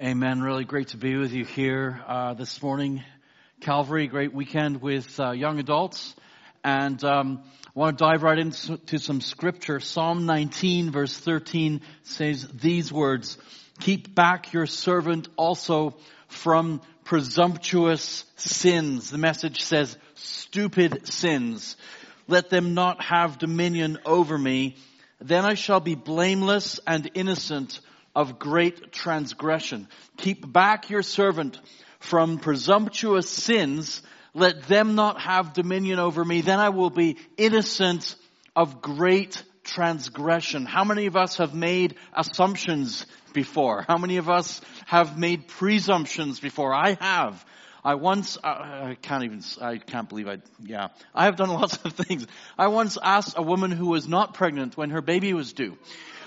Amen. Really great to be with you here uh, this morning. Calvary, great weekend with uh, young adults. And um, I want to dive right into some scripture. Psalm 19 verse 13 says these words, Keep back your servant also from presumptuous sins. The message says stupid sins. Let them not have dominion over me. Then I shall be blameless and innocent of great transgression. Keep back your servant from presumptuous sins. Let them not have dominion over me. Then I will be innocent of great transgression. How many of us have made assumptions before? How many of us have made presumptions before? I have. I once, uh, I can't even, I can't believe I, yeah. I have done lots of things. I once asked a woman who was not pregnant when her baby was due.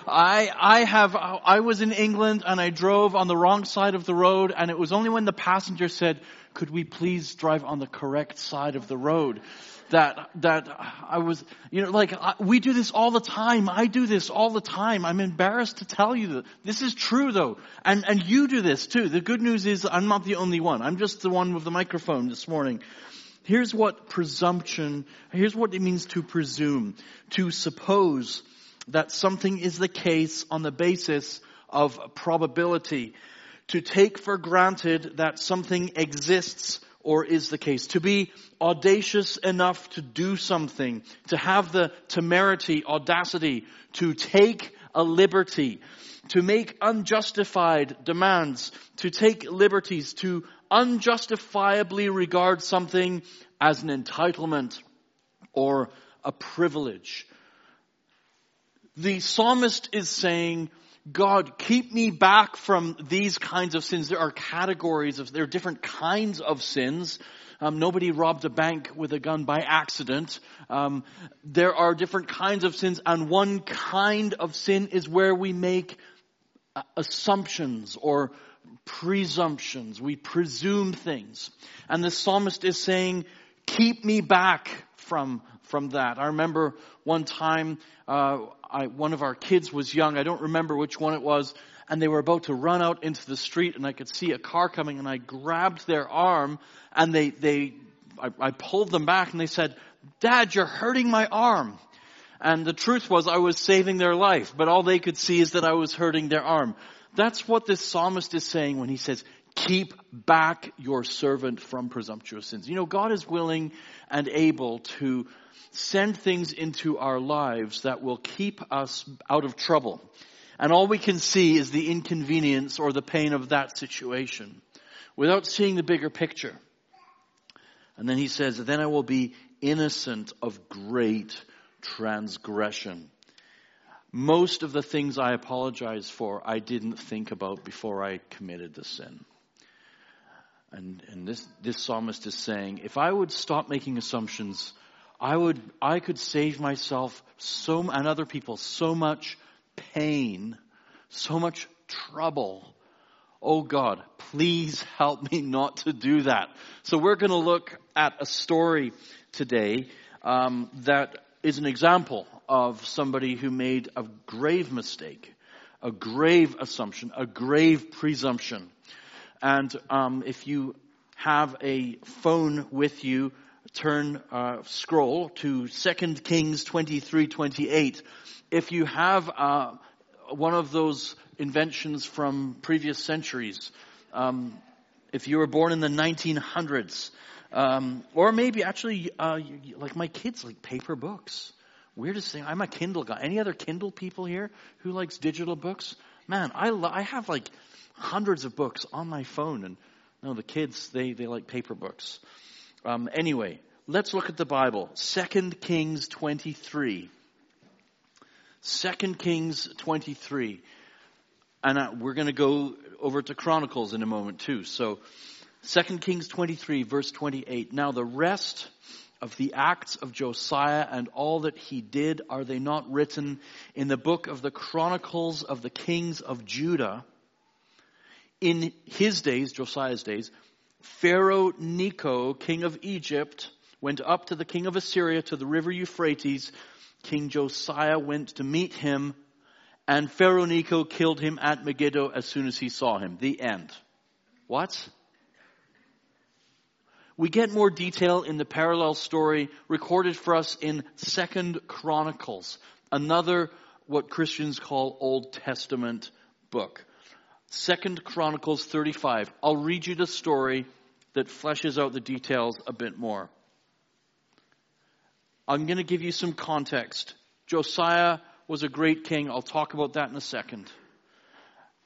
I, I have, I was in England and I drove on the wrong side of the road and it was only when the passenger said, could we please drive on the correct side of the road? That, that I was, you know, like, we do this all the time. I do this all the time. I'm embarrassed to tell you that this is true though. And, and you do this too. The good news is I'm not the only one. I'm just the one with the microphone this morning. Here's what presumption, here's what it means to presume, to suppose, that something is the case on the basis of probability. To take for granted that something exists or is the case. To be audacious enough to do something. To have the temerity, audacity to take a liberty. To make unjustified demands. To take liberties. To unjustifiably regard something as an entitlement or a privilege the psalmist is saying, God, keep me back from these kinds of sins. There are categories of, there are different kinds of sins. Um, nobody robbed a bank with a gun by accident. Um, there are different kinds of sins, and one kind of sin is where we make assumptions or presumptions. We presume things. And the psalmist is saying, keep me back from, from that. I remember one time, uh, I, one of our kids was young. I don't remember which one it was. And they were about to run out into the street and I could see a car coming and I grabbed their arm and they, they, I, I pulled them back and they said, Dad, you're hurting my arm. And the truth was I was saving their life, but all they could see is that I was hurting their arm. That's what this psalmist is saying when he says, keep back your servant from presumptuous sins. You know, God is willing and able to send things into our lives that will keep us out of trouble. And all we can see is the inconvenience or the pain of that situation without seeing the bigger picture. And then he says, then I will be innocent of great transgression. Most of the things I apologize for, I didn't think about before I committed the sin. And, and this, this psalmist is saying, if I would stop making assumptions I would, I could save myself so, and other people so much pain, so much trouble. Oh God, please help me not to do that. So we're going to look at a story today um, that is an example of somebody who made a grave mistake, a grave assumption, a grave presumption. And um, if you have a phone with you, turn, uh, scroll to 2 Kings 23, 28. If you have, uh, one of those inventions from previous centuries, um, if you were born in the 1900s, um, or maybe actually, uh, like my kids like paper books. Weirdest thing, I'm a Kindle guy. Any other Kindle people here who likes digital books? Man, I, lo- I have like hundreds of books on my phone and no, the kids, they, they like paper books. Um, anyway, let's look at the Bible. 2 Kings 23. 2 Kings 23. And uh, we're going to go over to Chronicles in a moment too. So 2 Kings 23 verse 28. Now the rest of the acts of Josiah and all that he did, are they not written in the book of the Chronicles of the kings of Judah? In his days, Josiah's days, Pharaoh Necho, king of Egypt, went up to the king of Assyria to the river Euphrates. King Josiah went to meet him and Pharaoh Necho killed him at Megiddo as soon as he saw him. The end. What? We get more detail in the parallel story recorded for us in Second Chronicles, another what Christians call Old Testament book. Second Chronicles 35. I'll read you the story that fleshes out the details a bit more. I'm going to give you some context. Josiah was a great king. I'll talk about that in a second.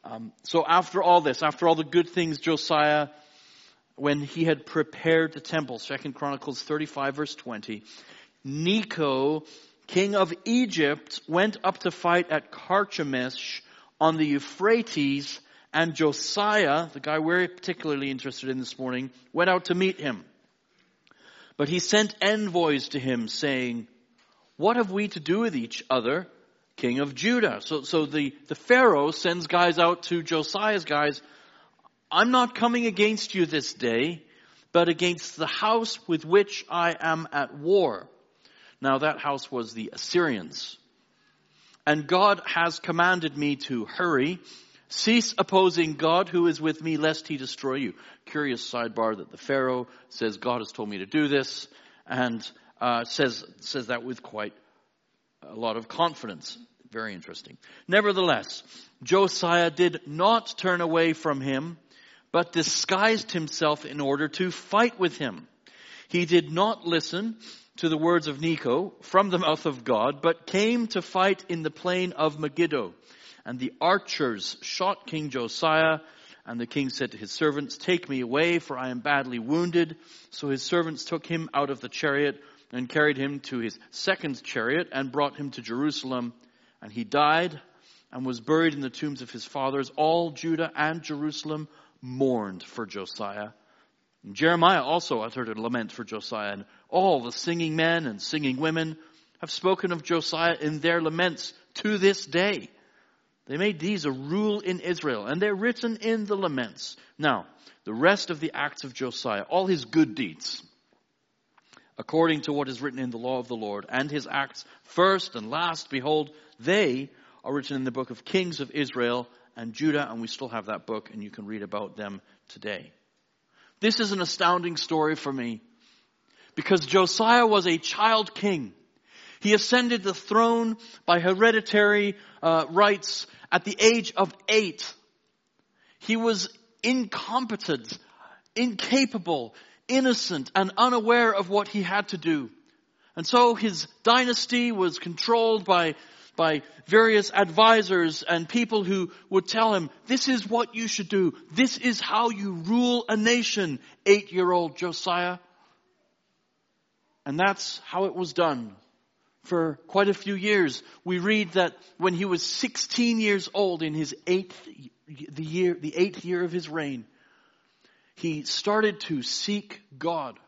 Um, so after all this, after all the good things Josiah, when he had prepared the temple, Second Chronicles 35 verse 20, Necho, king of Egypt, went up to fight at Carchemish on the Euphrates, and Josiah, the guy we're particularly interested in this morning, went out to meet him. But he sent envoys to him saying, what have we to do with each other, king of Judah? So, so the, the Pharaoh sends guys out to Josiah's guys. I'm not coming against you this day, but against the house with which I am at war. Now that house was the Assyrians. And God has commanded me to hurry Cease opposing God who is with me lest he destroy you. Curious sidebar that the Pharaoh says God has told me to do this and uh, says, says that with quite a lot of confidence. Very interesting. Nevertheless, Josiah did not turn away from him, but disguised himself in order to fight with him. He did not listen to the words of Necho from the mouth of God, but came to fight in the plain of Megiddo. And the archers shot King Josiah, and the king said to his servants, Take me away, for I am badly wounded. So his servants took him out of the chariot and carried him to his second chariot and brought him to Jerusalem. And he died and was buried in the tombs of his fathers. All Judah and Jerusalem mourned for Josiah. And Jeremiah also uttered a lament for Josiah, and all the singing men and singing women have spoken of Josiah in their laments to this day. They made these a rule in Israel, and they're written in the laments. Now, the rest of the acts of Josiah, all his good deeds, according to what is written in the law of the Lord, and his acts first and last, behold, they are written in the book of Kings of Israel and Judah, and we still have that book, and you can read about them today. This is an astounding story for me, because Josiah was a child king. He ascended the throne by hereditary uh, rights at the age of eight. He was incompetent, incapable, innocent, and unaware of what he had to do. And so his dynasty was controlled by, by various advisors and people who would tell him, this is what you should do. This is how you rule a nation, eight-year-old Josiah. And that's how it was done for quite a few years. We read that when he was 16 years old in his eighth, the year, the eighth year of his reign, he started to seek God.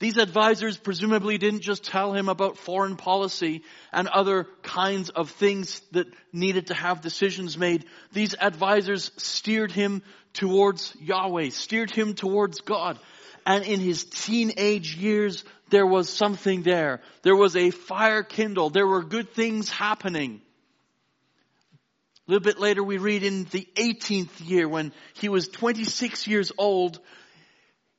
These advisors presumably didn't just tell him about foreign policy and other kinds of things that needed to have decisions made. These advisors steered him towards Yahweh, steered him towards God. And in his teenage years, there was something there. There was a fire kindled. There were good things happening. A little bit later we read in the 18th year when he was 26 years old,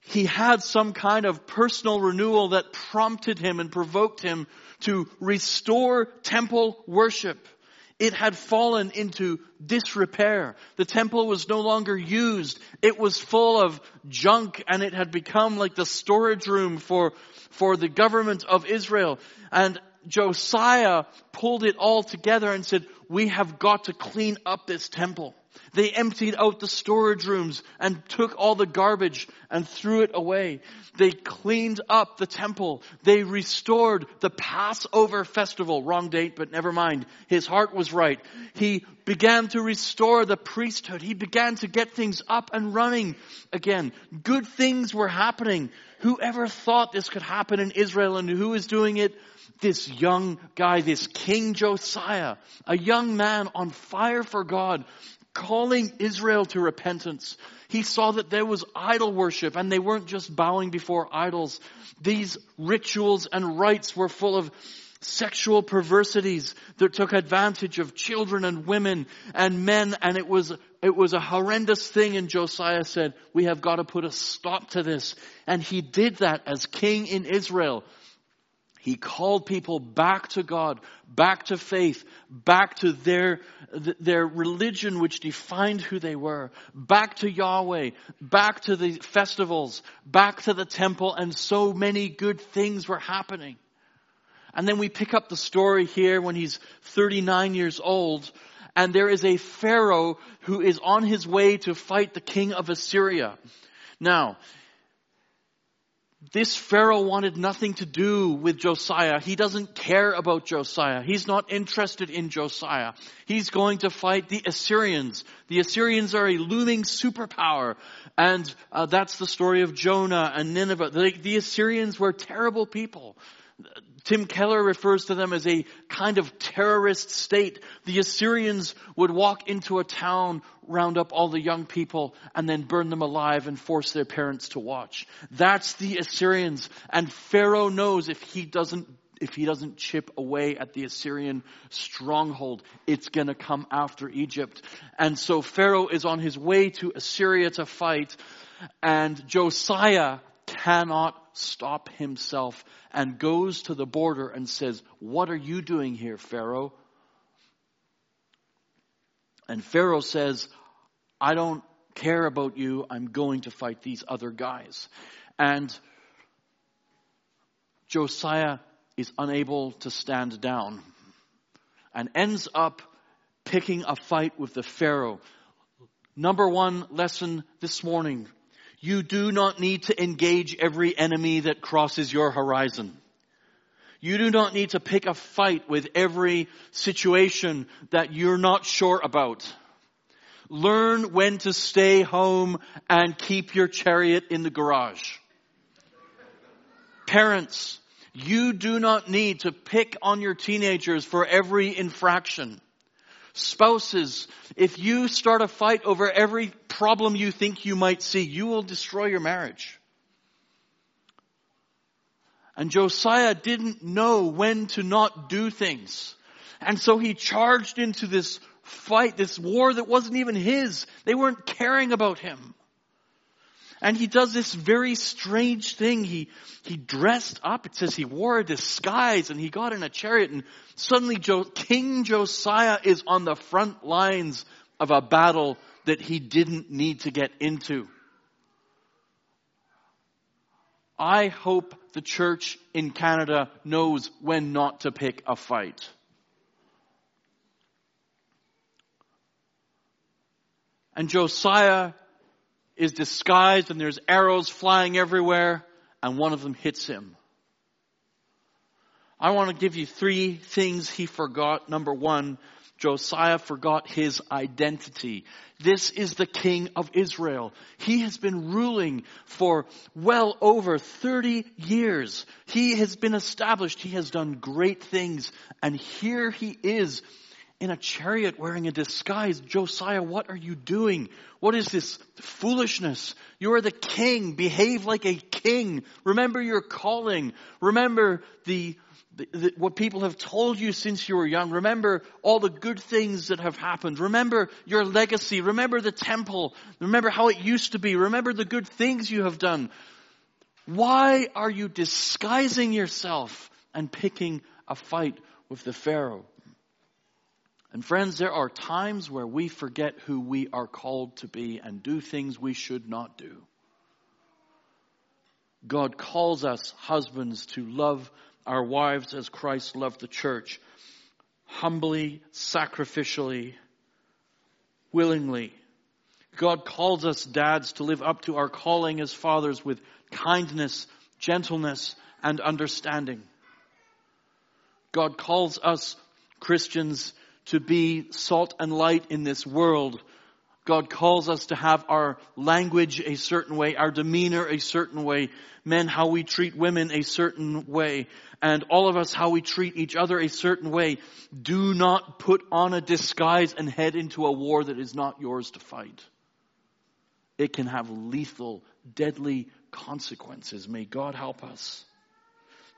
he had some kind of personal renewal that prompted him and provoked him to restore temple worship. It had fallen into disrepair. The temple was no longer used. It was full of junk and it had become like the storage room for, for the government of Israel. And Josiah pulled it all together and said, we have got to clean up this temple. They emptied out the storage rooms and took all the garbage and threw it away. They cleaned up the temple. They restored the Passover festival. Wrong date, but never mind. His heart was right. He began to restore the priesthood. He began to get things up and running again. Good things were happening. Whoever thought this could happen in Israel and who is doing it? This young guy, this King Josiah, a young man on fire for God, calling Israel to repentance. He saw that there was idol worship and they weren't just bowing before idols. These rituals and rites were full of sexual perversities that took advantage of children and women and men and it was it was a horrendous thing and Josiah said we have got to put a stop to this and he did that as king in Israel he called people back to God, back to faith, back to their, their religion which defined who they were, back to Yahweh, back to the festivals, back to the temple, and so many good things were happening. And then we pick up the story here when he's 39 years old, and there is a Pharaoh who is on his way to fight the king of Assyria. Now, this Pharaoh wanted nothing to do with Josiah. He doesn't care about Josiah. He's not interested in Josiah. He's going to fight the Assyrians. The Assyrians are a looming superpower. And uh, that's the story of Jonah and Nineveh. The, the Assyrians were terrible people. Tim Keller refers to them as a kind of terrorist state. The Assyrians would walk into a town, round up all the young people, and then burn them alive and force their parents to watch. That's the Assyrians. And Pharaoh knows if he doesn't if he doesn't chip away at the Assyrian stronghold, it's gonna come after Egypt. And so Pharaoh is on his way to Assyria to fight, and Josiah cannot stop himself and goes to the border and says, What are you doing here, Pharaoh? And Pharaoh says, I don't care about you. I'm going to fight these other guys. And Josiah is unable to stand down and ends up picking a fight with the Pharaoh. Number one lesson this morning you do not need to engage every enemy that crosses your horizon. You do not need to pick a fight with every situation that you're not sure about. Learn when to stay home and keep your chariot in the garage. Parents, you do not need to pick on your teenagers for every infraction. Spouses, if you start a fight over every problem you think you might see, you will destroy your marriage. And Josiah didn't know when to not do things. And so he charged into this fight, this war that wasn't even his. They weren't caring about him. And he does this very strange thing. He, he dressed up. It says he wore a disguise and he got in a chariot and suddenly jo- King Josiah is on the front lines of a battle that he didn't need to get into. I hope the church in Canada knows when not to pick a fight. And Josiah is disguised and there's arrows flying everywhere and one of them hits him. I want to give you three things he forgot. Number one, Josiah forgot his identity. This is the king of Israel. He has been ruling for well over 30 years. He has been established. He has done great things. And here he is in a chariot wearing a disguise. Josiah, what are you doing? What is this foolishness? You are the king. Behave like a king. Remember your calling. Remember the, the, the, what people have told you since you were young. Remember all the good things that have happened. Remember your legacy. Remember the temple. Remember how it used to be. Remember the good things you have done. Why are you disguising yourself and picking a fight with the Pharaoh? And friends, there are times where we forget who we are called to be and do things we should not do. God calls us husbands to love our wives as Christ loved the church, humbly, sacrificially, willingly. God calls us dads to live up to our calling as fathers with kindness, gentleness, and understanding. God calls us Christians to be salt and light in this world. God calls us to have our language a certain way, our demeanor a certain way, men how we treat women a certain way, and all of us how we treat each other a certain way. Do not put on a disguise and head into a war that is not yours to fight. It can have lethal, deadly consequences. May God help us.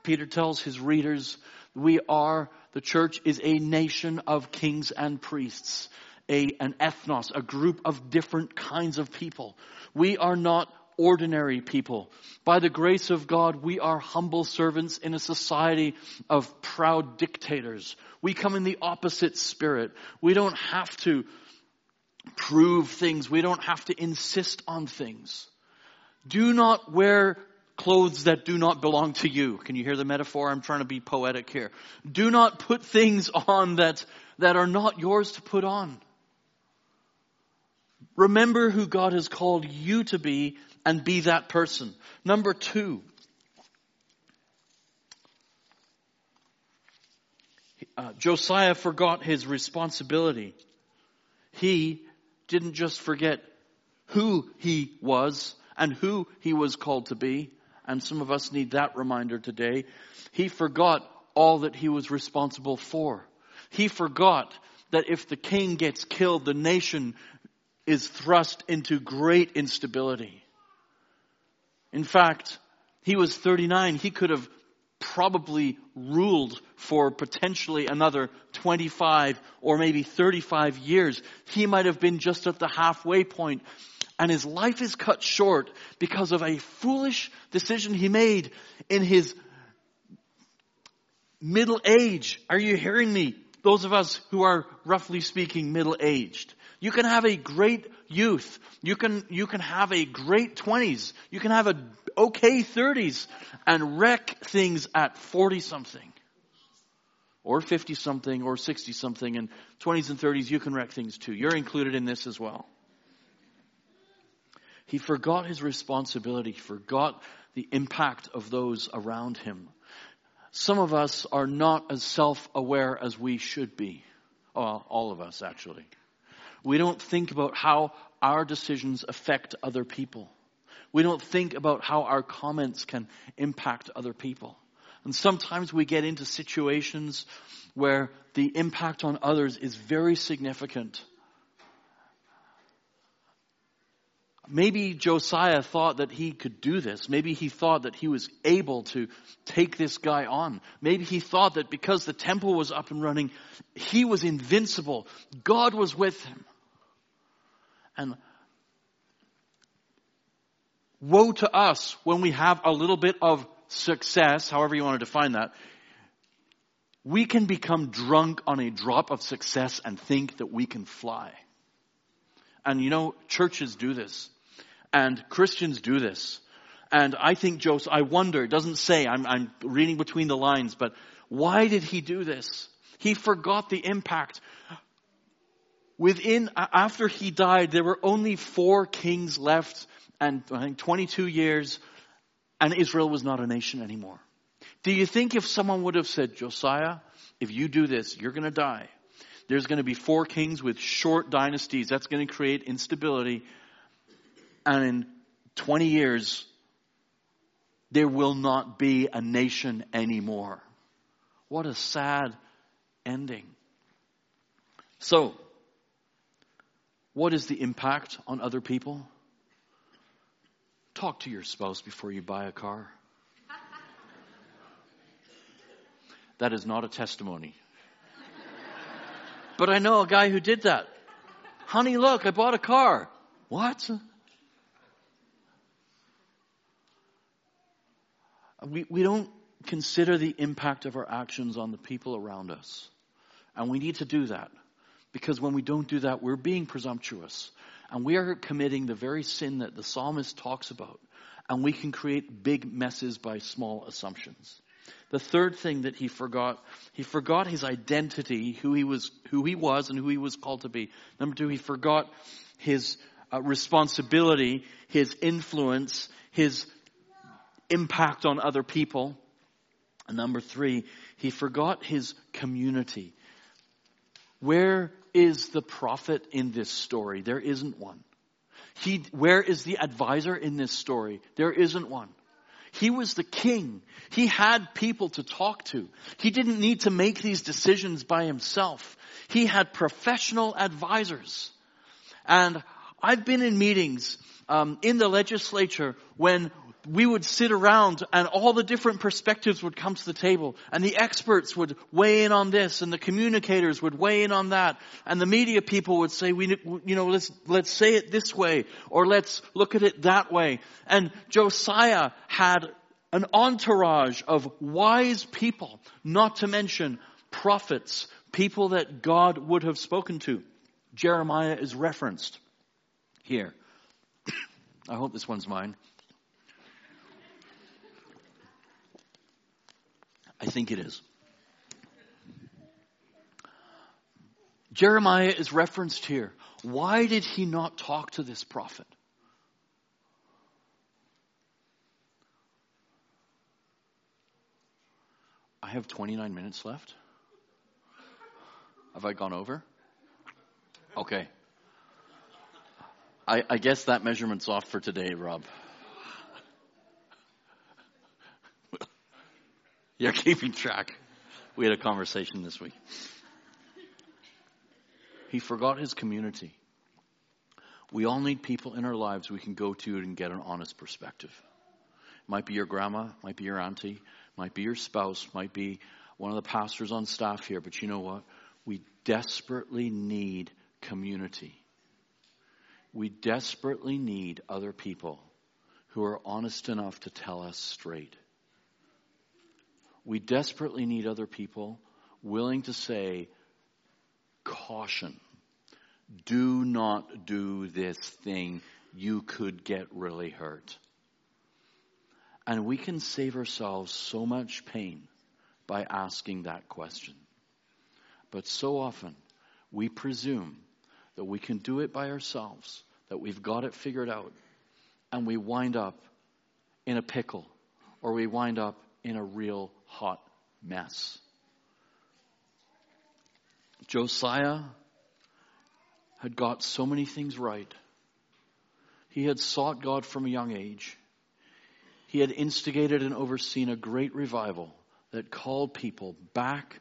Peter tells his readers We are, the church is a nation of kings and priests, a, an ethnos, a group of different kinds of people. We are not ordinary people. By the grace of God, we are humble servants in a society of proud dictators. We come in the opposite spirit. We don't have to prove things. We don't have to insist on things. Do not wear clothes that do not belong to you. Can you hear the metaphor? I'm trying to be poetic here. Do not put things on that, that are not yours to put on. Remember who God has called you to be and be that person. Number two, uh, Josiah forgot his responsibility. He didn't just forget who he was and who he was called to be, and some of us need that reminder today. He forgot all that he was responsible for. He forgot that if the king gets killed, the nation is thrust into great instability. In fact, he was 39. He could have probably ruled for potentially another 25 or maybe 35 years. He might have been just at the halfway point and his life is cut short because of a foolish decision he made in his middle age. Are you hearing me? Those of us who are roughly speaking middle aged. You can have a great youth. You can, you can have a great 20s. You can have a okay 30s and wreck things at 40 something. Or 50 something or 60 something and 20s and 30s you can wreck things too. You're included in this as well. He forgot his responsibility. He forgot the impact of those around him. Some of us are not as self-aware as we should be. Well, all of us actually. We don't think about how our decisions affect other people. We don't think about how our comments can impact other people. And sometimes we get into situations where the impact on others is very significant. Maybe Josiah thought that he could do this. Maybe he thought that he was able to take this guy on. Maybe he thought that because the temple was up and running, he was invincible. God was with him. And woe to us when we have a little bit of success, however you want to define that. We can become drunk on a drop of success and think that we can fly. And you know, churches do this. And Christians do this. And I think Joseph, I wonder, doesn't say, I'm, I'm reading between the lines, but why did he do this? He forgot the impact. Within, after he died, there were only four kings left and I think 22 years and Israel was not a nation anymore. Do you think if someone would have said, Josiah, if you do this, you're going to die. There's going to be four kings with short dynasties. That's going to create instability and in 20 years, there will not be a nation anymore. What a sad ending. So, what is the impact on other people? Talk to your spouse before you buy a car. That is not a testimony. But I know a guy who did that. Honey, look, I bought a car. What? We, we don't consider the impact of our actions on the people around us. And we need to do that. Because when we don't do that, we're being presumptuous. And we are committing the very sin that the psalmist talks about. And we can create big messes by small assumptions. The third thing that he forgot, he forgot his identity, who he was, who he was and who he was called to be. Number two, he forgot his uh, responsibility, his influence, his impact on other people. And number three, he forgot his community. Where is the prophet in this story? There isn't one. He, where is the advisor in this story? There isn't one. He was the king. He had people to talk to. He didn't need to make these decisions by himself. He had professional advisors. And I've been in meetings um, in the legislature when we would sit around and all the different perspectives would come to the table and the experts would weigh in on this and the communicators would weigh in on that and the media people would say, we, you know, let's, let's say it this way or let's look at it that way. And Josiah had an entourage of wise people, not to mention prophets, people that God would have spoken to. Jeremiah is referenced here. I hope this one's mine. I think it is. Jeremiah is referenced here. Why did he not talk to this prophet? I have 29 minutes left. Have I gone over? Okay. I, I guess that measurement's off for today, Rob. You're keeping track. We had a conversation this week. He forgot his community. We all need people in our lives we can go to and get an honest perspective. Might be your grandma, might be your auntie, might be your spouse, might be one of the pastors on staff here, but you know what? We desperately need community. We desperately need other people who are honest enough to tell us straight. We desperately need other people willing to say, caution. Do not do this thing. You could get really hurt. And we can save ourselves so much pain by asking that question. But so often, we presume that we can do it by ourselves, that we've got it figured out, and we wind up in a pickle, or we wind up in a real hot mess. Josiah had got so many things right. He had sought God from a young age. He had instigated and overseen a great revival that called people back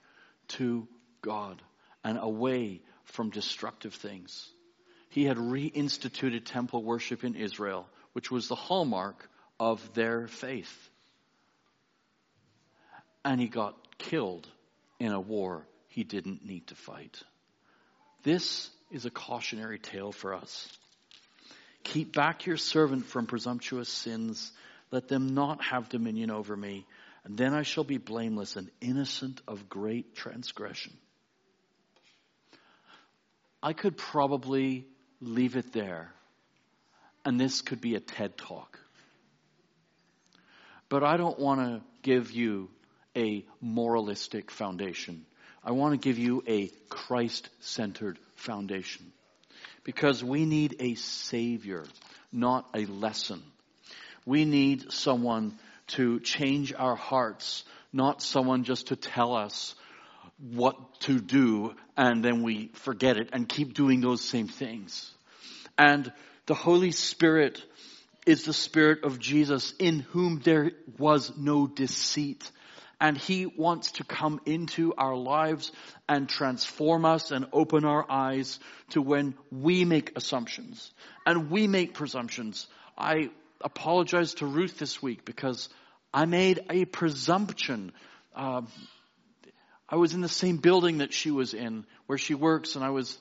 to God and away from destructive things. He had reinstituted temple worship in Israel, which was the hallmark of their faith and he got killed in a war he didn't need to fight. This is a cautionary tale for us. Keep back your servant from presumptuous sins. Let them not have dominion over me. And then I shall be blameless and innocent of great transgression. I could probably leave it there. And this could be a TED talk. But I don't want to give you a moralistic foundation. I want to give you a Christ centered foundation. Because we need a Savior, not a lesson. We need someone to change our hearts, not someone just to tell us what to do and then we forget it and keep doing those same things. And the Holy Spirit is the Spirit of Jesus in whom there was no deceit and He wants to come into our lives and transform us and open our eyes to when we make assumptions and we make presumptions. I apologize to Ruth this week because I made a presumption. Uh, I was in the same building that she was in, where she works, and I was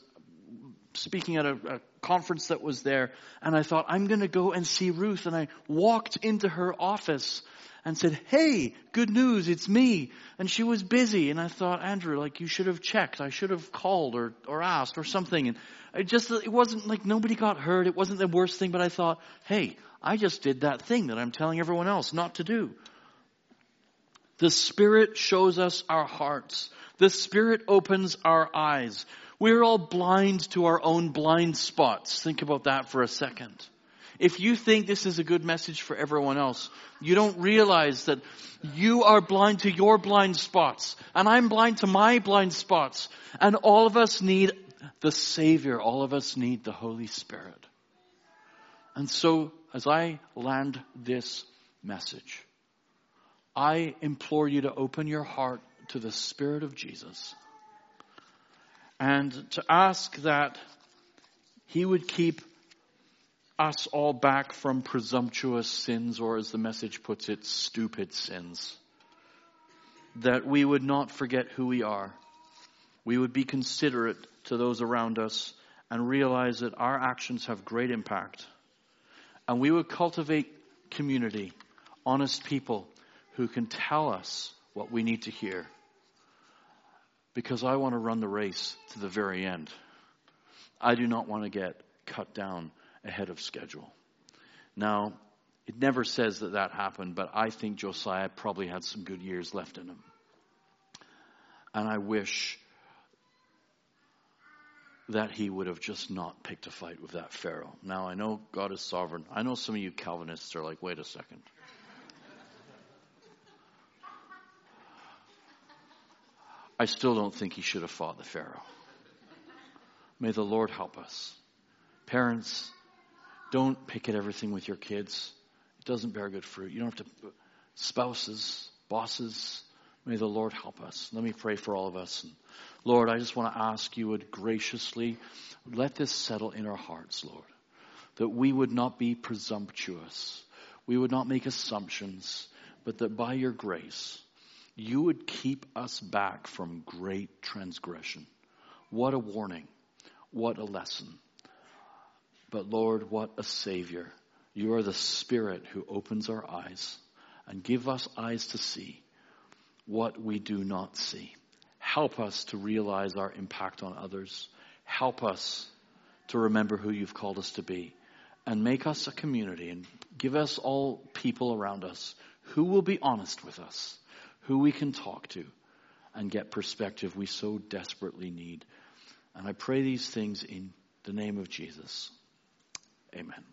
speaking at a, a conference that was there, and I thought, I'm going to go and see Ruth. And I walked into her office and said, Hey, good news, it's me. And she was busy. And I thought, Andrew, like you should have checked. I should have called or, or asked or something. And it just, it wasn't like nobody got hurt. It wasn't the worst thing, but I thought, hey, I just did that thing that I'm telling everyone else not to do. The Spirit shows us our hearts. The Spirit opens our eyes. We're all blind to our own blind spots. Think about that for a second. If you think this is a good message for everyone else, you don't realize that you are blind to your blind spots, and I'm blind to my blind spots, and all of us need the Savior. All of us need the Holy Spirit. And so, as I land this message, I implore you to open your heart to the Spirit of Jesus and to ask that He would keep us all back from presumptuous sins, or as the message puts it, stupid sins. That we would not forget who we are. We would be considerate to those around us and realize that our actions have great impact. And we would cultivate community, honest people who can tell us what we need to hear. Because I want to run the race to the very end. I do not want to get cut down ahead of schedule. Now, it never says that that happened, but I think Josiah probably had some good years left in him. And I wish that he would have just not picked a fight with that Pharaoh. Now, I know God is sovereign. I know some of you Calvinists are like, wait a second. I still don't think he should have fought the Pharaoh. May the Lord help us. Parents, don't pick at everything with your kids. It doesn't bear good fruit. You don't have to, spouses, bosses, may the Lord help us. Let me pray for all of us. And Lord, I just want to ask you would graciously let this settle in our hearts, Lord, that we would not be presumptuous. We would not make assumptions, but that by your grace, you would keep us back from great transgression. What a warning. What a lesson. But Lord, what a Savior. You are the Spirit who opens our eyes and give us eyes to see what we do not see. Help us to realize our impact on others. Help us to remember who you've called us to be. And make us a community and give us all people around us who will be honest with us, who we can talk to and get perspective we so desperately need. And I pray these things in the name of Jesus. Amen.